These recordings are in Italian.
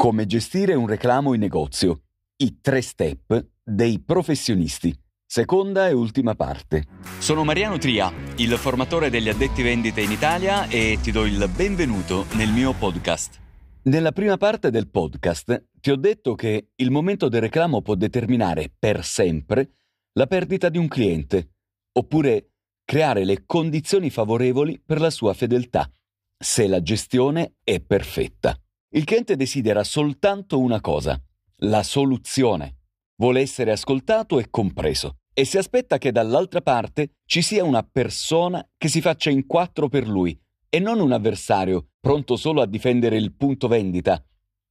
Come gestire un reclamo in negozio. I tre step dei professionisti. Seconda e ultima parte. Sono Mariano Tria, il formatore degli addetti vendite in Italia e ti do il benvenuto nel mio podcast. Nella prima parte del podcast ti ho detto che il momento del reclamo può determinare per sempre la perdita di un cliente, oppure creare le condizioni favorevoli per la sua fedeltà, se la gestione è perfetta. Il cliente desidera soltanto una cosa, la soluzione. Vuole essere ascoltato e compreso e si aspetta che dall'altra parte ci sia una persona che si faccia in quattro per lui e non un avversario pronto solo a difendere il punto vendita,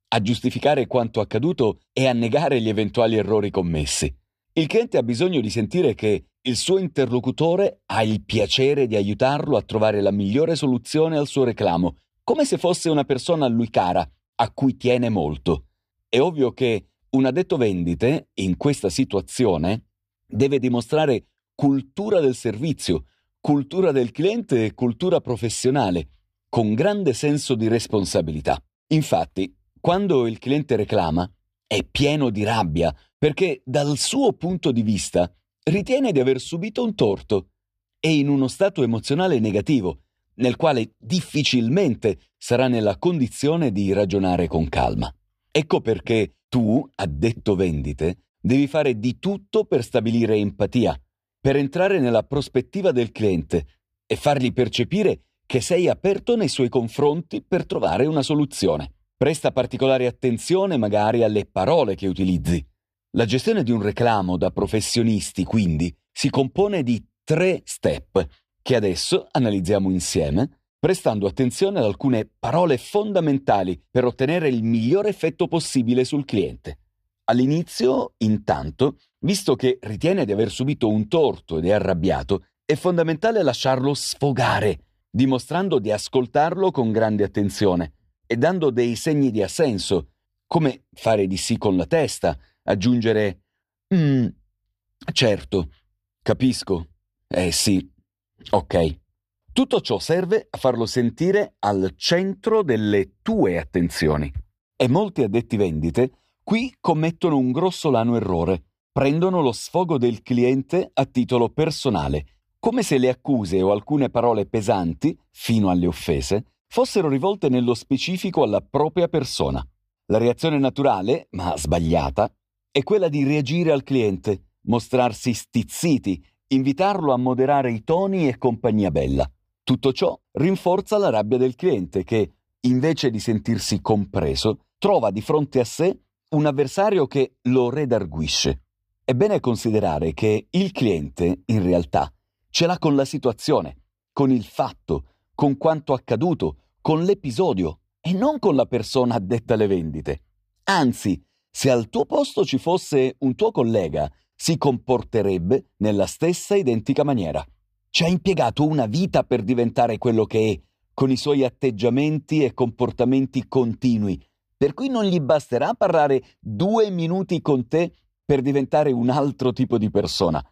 a giustificare quanto accaduto e a negare gli eventuali errori commessi. Il cliente ha bisogno di sentire che il suo interlocutore ha il piacere di aiutarlo a trovare la migliore soluzione al suo reclamo come se fosse una persona a lui cara, a cui tiene molto. È ovvio che un addetto vendite, in questa situazione, deve dimostrare cultura del servizio, cultura del cliente e cultura professionale, con grande senso di responsabilità. Infatti, quando il cliente reclama, è pieno di rabbia perché dal suo punto di vista ritiene di aver subito un torto e in uno stato emozionale negativo nel quale difficilmente sarà nella condizione di ragionare con calma. Ecco perché tu, addetto vendite, devi fare di tutto per stabilire empatia, per entrare nella prospettiva del cliente e fargli percepire che sei aperto nei suoi confronti per trovare una soluzione. Presta particolare attenzione magari alle parole che utilizzi. La gestione di un reclamo da professionisti, quindi, si compone di tre step che adesso analizziamo insieme, prestando attenzione ad alcune parole fondamentali per ottenere il miglior effetto possibile sul cliente. All'inizio, intanto, visto che ritiene di aver subito un torto ed è arrabbiato, è fondamentale lasciarlo sfogare, dimostrando di ascoltarlo con grande attenzione e dando dei segni di assenso, come fare di sì con la testa, aggiungere Mm, certo, capisco. Eh sì, Ok. Tutto ciò serve a farlo sentire al centro delle tue attenzioni. E molti addetti vendite qui commettono un grossolano errore. Prendono lo sfogo del cliente a titolo personale, come se le accuse o alcune parole pesanti, fino alle offese, fossero rivolte nello specifico alla propria persona. La reazione naturale, ma sbagliata, è quella di reagire al cliente, mostrarsi stizziti invitarlo a moderare i toni e compagnia bella. Tutto ciò rinforza la rabbia del cliente che, invece di sentirsi compreso, trova di fronte a sé un avversario che lo redarguisce. È bene considerare che il cliente, in realtà, ce l'ha con la situazione, con il fatto, con quanto accaduto, con l'episodio e non con la persona addetta alle vendite. Anzi, se al tuo posto ci fosse un tuo collega si comporterebbe nella stessa identica maniera. Ci ha impiegato una vita per diventare quello che è, con i suoi atteggiamenti e comportamenti continui, per cui non gli basterà parlare due minuti con te per diventare un altro tipo di persona.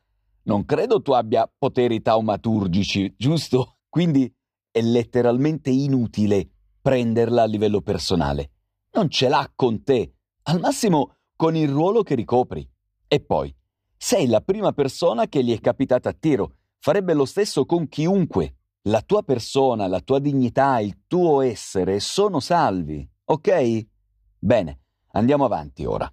Non credo tu abbia poteri taumaturgici, giusto? Quindi è letteralmente inutile prenderla a livello personale. Non ce l'ha con te, al massimo con il ruolo che ricopri. E poi, sei la prima persona che gli è capitata a tiro. Farebbe lo stesso con chiunque. La tua persona, la tua dignità, il tuo essere sono salvi, ok? Bene, andiamo avanti ora.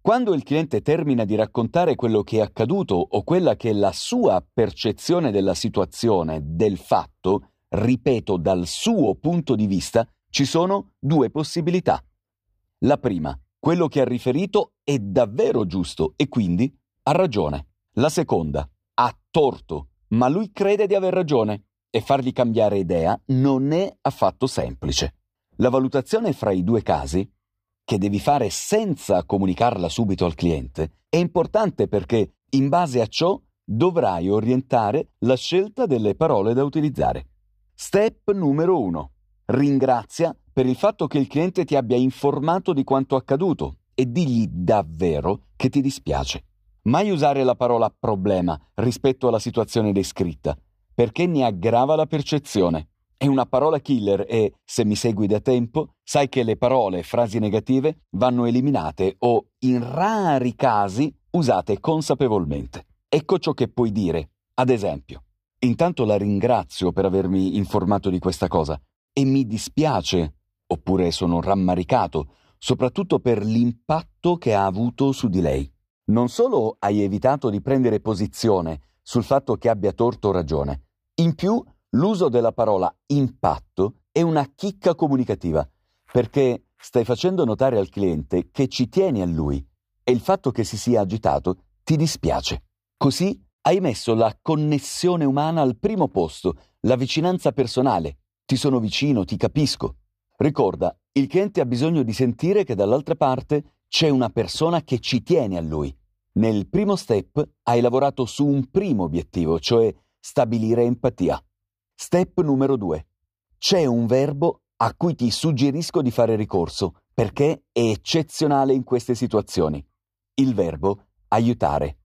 Quando il cliente termina di raccontare quello che è accaduto o quella che è la sua percezione della situazione, del fatto, ripeto, dal suo punto di vista, ci sono due possibilità. La prima, quello che ha riferito è davvero giusto e quindi ha ragione. La seconda, ha torto, ma lui crede di aver ragione e fargli cambiare idea non è affatto semplice. La valutazione fra i due casi, che devi fare senza comunicarla subito al cliente, è importante perché in base a ciò dovrai orientare la scelta delle parole da utilizzare. Step numero 1. Ringrazia per il fatto che il cliente ti abbia informato di quanto accaduto e digli davvero che ti dispiace. Mai usare la parola problema rispetto alla situazione descritta, perché ne aggrava la percezione. È una parola killer e, se mi segui da tempo, sai che le parole e frasi negative vanno eliminate o, in rari casi, usate consapevolmente. Ecco ciò che puoi dire. Ad esempio, intanto la ringrazio per avermi informato di questa cosa e mi dispiace, oppure sono rammaricato, soprattutto per l'impatto che ha avuto su di lei. Non solo hai evitato di prendere posizione sul fatto che abbia torto o ragione, in più l'uso della parola impatto è una chicca comunicativa, perché stai facendo notare al cliente che ci tieni a lui e il fatto che si sia agitato ti dispiace. Così hai messo la connessione umana al primo posto, la vicinanza personale. Ti sono vicino, ti capisco. Ricorda, il cliente ha bisogno di sentire che dall'altra parte c'è una persona che ci tiene a lui. Nel primo step hai lavorato su un primo obiettivo, cioè stabilire empatia. Step numero due. C'è un verbo a cui ti suggerisco di fare ricorso perché è eccezionale in queste situazioni. Il verbo aiutare.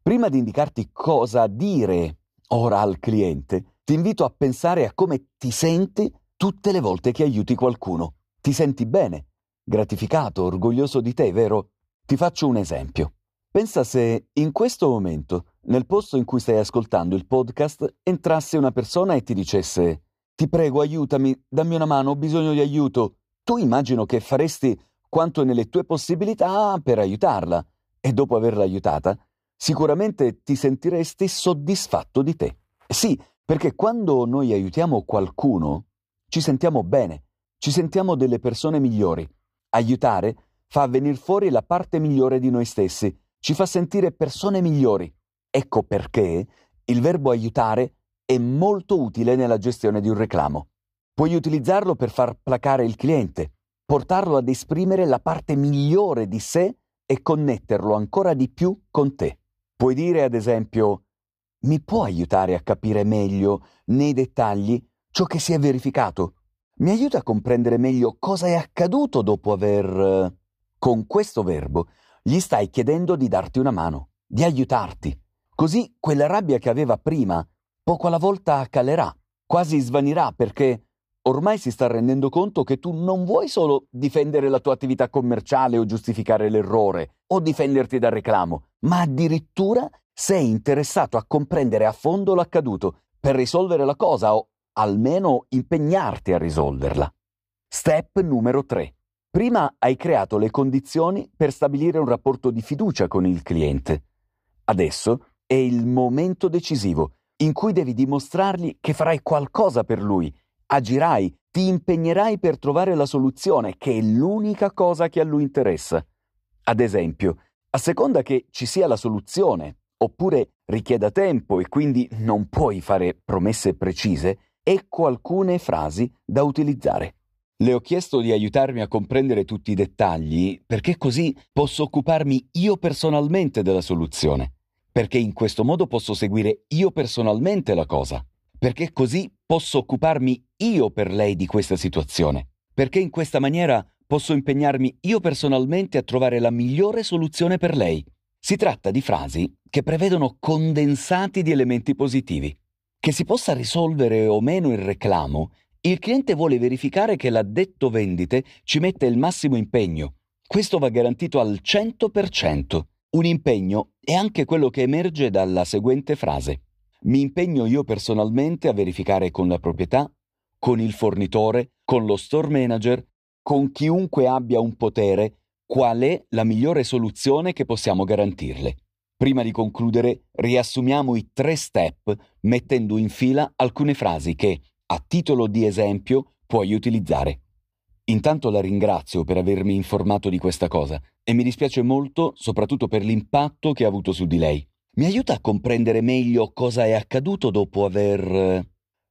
Prima di indicarti cosa dire ora al cliente, ti invito a pensare a come ti senti tutte le volte che aiuti qualcuno. Ti senti bene, gratificato, orgoglioso di te, vero? Ti faccio un esempio. Pensa se in questo momento, nel posto in cui stai ascoltando il podcast, entrasse una persona e ti dicesse Ti prego, aiutami, dammi una mano, ho bisogno di aiuto. Tu immagino che faresti quanto è nelle tue possibilità per aiutarla e dopo averla aiutata, sicuramente ti sentiresti soddisfatto di te. Sì, perché quando noi aiutiamo qualcuno, ci sentiamo bene, ci sentiamo delle persone migliori. Aiutare fa venire fuori la parte migliore di noi stessi, ci fa sentire persone migliori. Ecco perché il verbo aiutare è molto utile nella gestione di un reclamo. Puoi utilizzarlo per far placare il cliente, portarlo ad esprimere la parte migliore di sé e connetterlo ancora di più con te. Puoi dire, ad esempio, mi può aiutare a capire meglio, nei dettagli, ciò che si è verificato? Mi aiuta a comprendere meglio cosa è accaduto dopo aver... Con questo verbo gli stai chiedendo di darti una mano, di aiutarti. Così quella rabbia che aveva prima, poco alla volta calerà, quasi svanirà perché ormai si sta rendendo conto che tu non vuoi solo difendere la tua attività commerciale o giustificare l'errore o difenderti dal reclamo, ma addirittura sei interessato a comprendere a fondo l'accaduto per risolvere la cosa o almeno impegnarti a risolverla. Step numero 3. Prima hai creato le condizioni per stabilire un rapporto di fiducia con il cliente. Adesso è il momento decisivo in cui devi dimostrargli che farai qualcosa per lui, agirai, ti impegnerai per trovare la soluzione, che è l'unica cosa che a lui interessa. Ad esempio, a seconda che ci sia la soluzione, oppure richieda tempo e quindi non puoi fare promesse precise, ecco alcune frasi da utilizzare. Le ho chiesto di aiutarmi a comprendere tutti i dettagli perché così posso occuparmi io personalmente della soluzione, perché in questo modo posso seguire io personalmente la cosa, perché così posso occuparmi io per lei di questa situazione, perché in questa maniera posso impegnarmi io personalmente a trovare la migliore soluzione per lei. Si tratta di frasi che prevedono condensati di elementi positivi. Che si possa risolvere o meno il reclamo, il cliente vuole verificare che l'addetto vendite ci mette il massimo impegno. Questo va garantito al 100%. Un impegno è anche quello che emerge dalla seguente frase. Mi impegno io personalmente a verificare con la proprietà, con il fornitore, con lo store manager, con chiunque abbia un potere, qual è la migliore soluzione che possiamo garantirle. Prima di concludere, riassumiamo i tre step mettendo in fila alcune frasi che, a titolo di esempio, puoi utilizzare. Intanto la ringrazio per avermi informato di questa cosa e mi dispiace molto soprattutto per l'impatto che ha avuto su di lei. Mi aiuta a comprendere meglio cosa è accaduto dopo aver...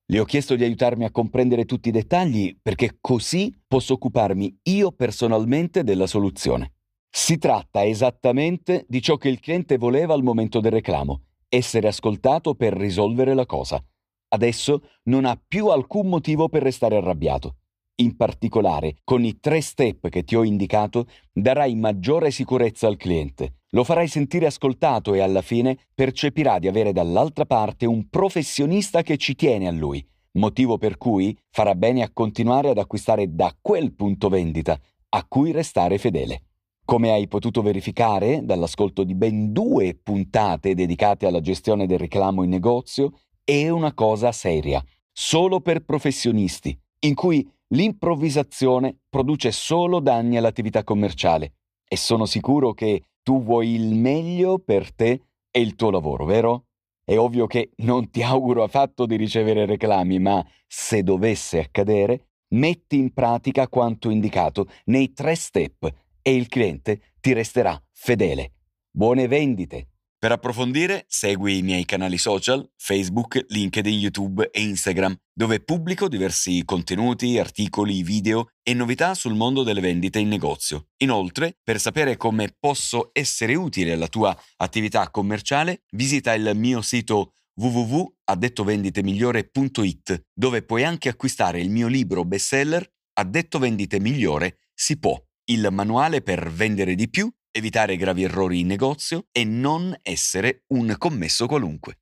Le ho chiesto di aiutarmi a comprendere tutti i dettagli perché così posso occuparmi io personalmente della soluzione. Si tratta esattamente di ciò che il cliente voleva al momento del reclamo, essere ascoltato per risolvere la cosa. Adesso non ha più alcun motivo per restare arrabbiato. In particolare, con i tre step che ti ho indicato, darai maggiore sicurezza al cliente. Lo farai sentire ascoltato e alla fine percepirà di avere dall'altra parte un professionista che ci tiene a lui, motivo per cui farà bene a continuare ad acquistare da quel punto vendita a cui restare fedele. Come hai potuto verificare dall'ascolto di ben due puntate dedicate alla gestione del reclamo in negozio, è una cosa seria, solo per professionisti, in cui l'improvvisazione produce solo danni all'attività commerciale. E sono sicuro che tu vuoi il meglio per te e il tuo lavoro, vero? È ovvio che non ti auguro affatto di ricevere reclami, ma se dovesse accadere, metti in pratica quanto indicato nei tre step e il cliente ti resterà fedele. Buone vendite! Per approfondire, segui i miei canali social, Facebook, LinkedIn, YouTube e Instagram, dove pubblico diversi contenuti, articoli, video e novità sul mondo delle vendite in negozio. Inoltre, per sapere come posso essere utile alla tua attività commerciale, visita il mio sito www.addettovenditemigliore.it, dove puoi anche acquistare il mio libro bestseller Addetto Vendite Migliore si può, il manuale per vendere di più evitare gravi errori in negozio e non essere un commesso qualunque.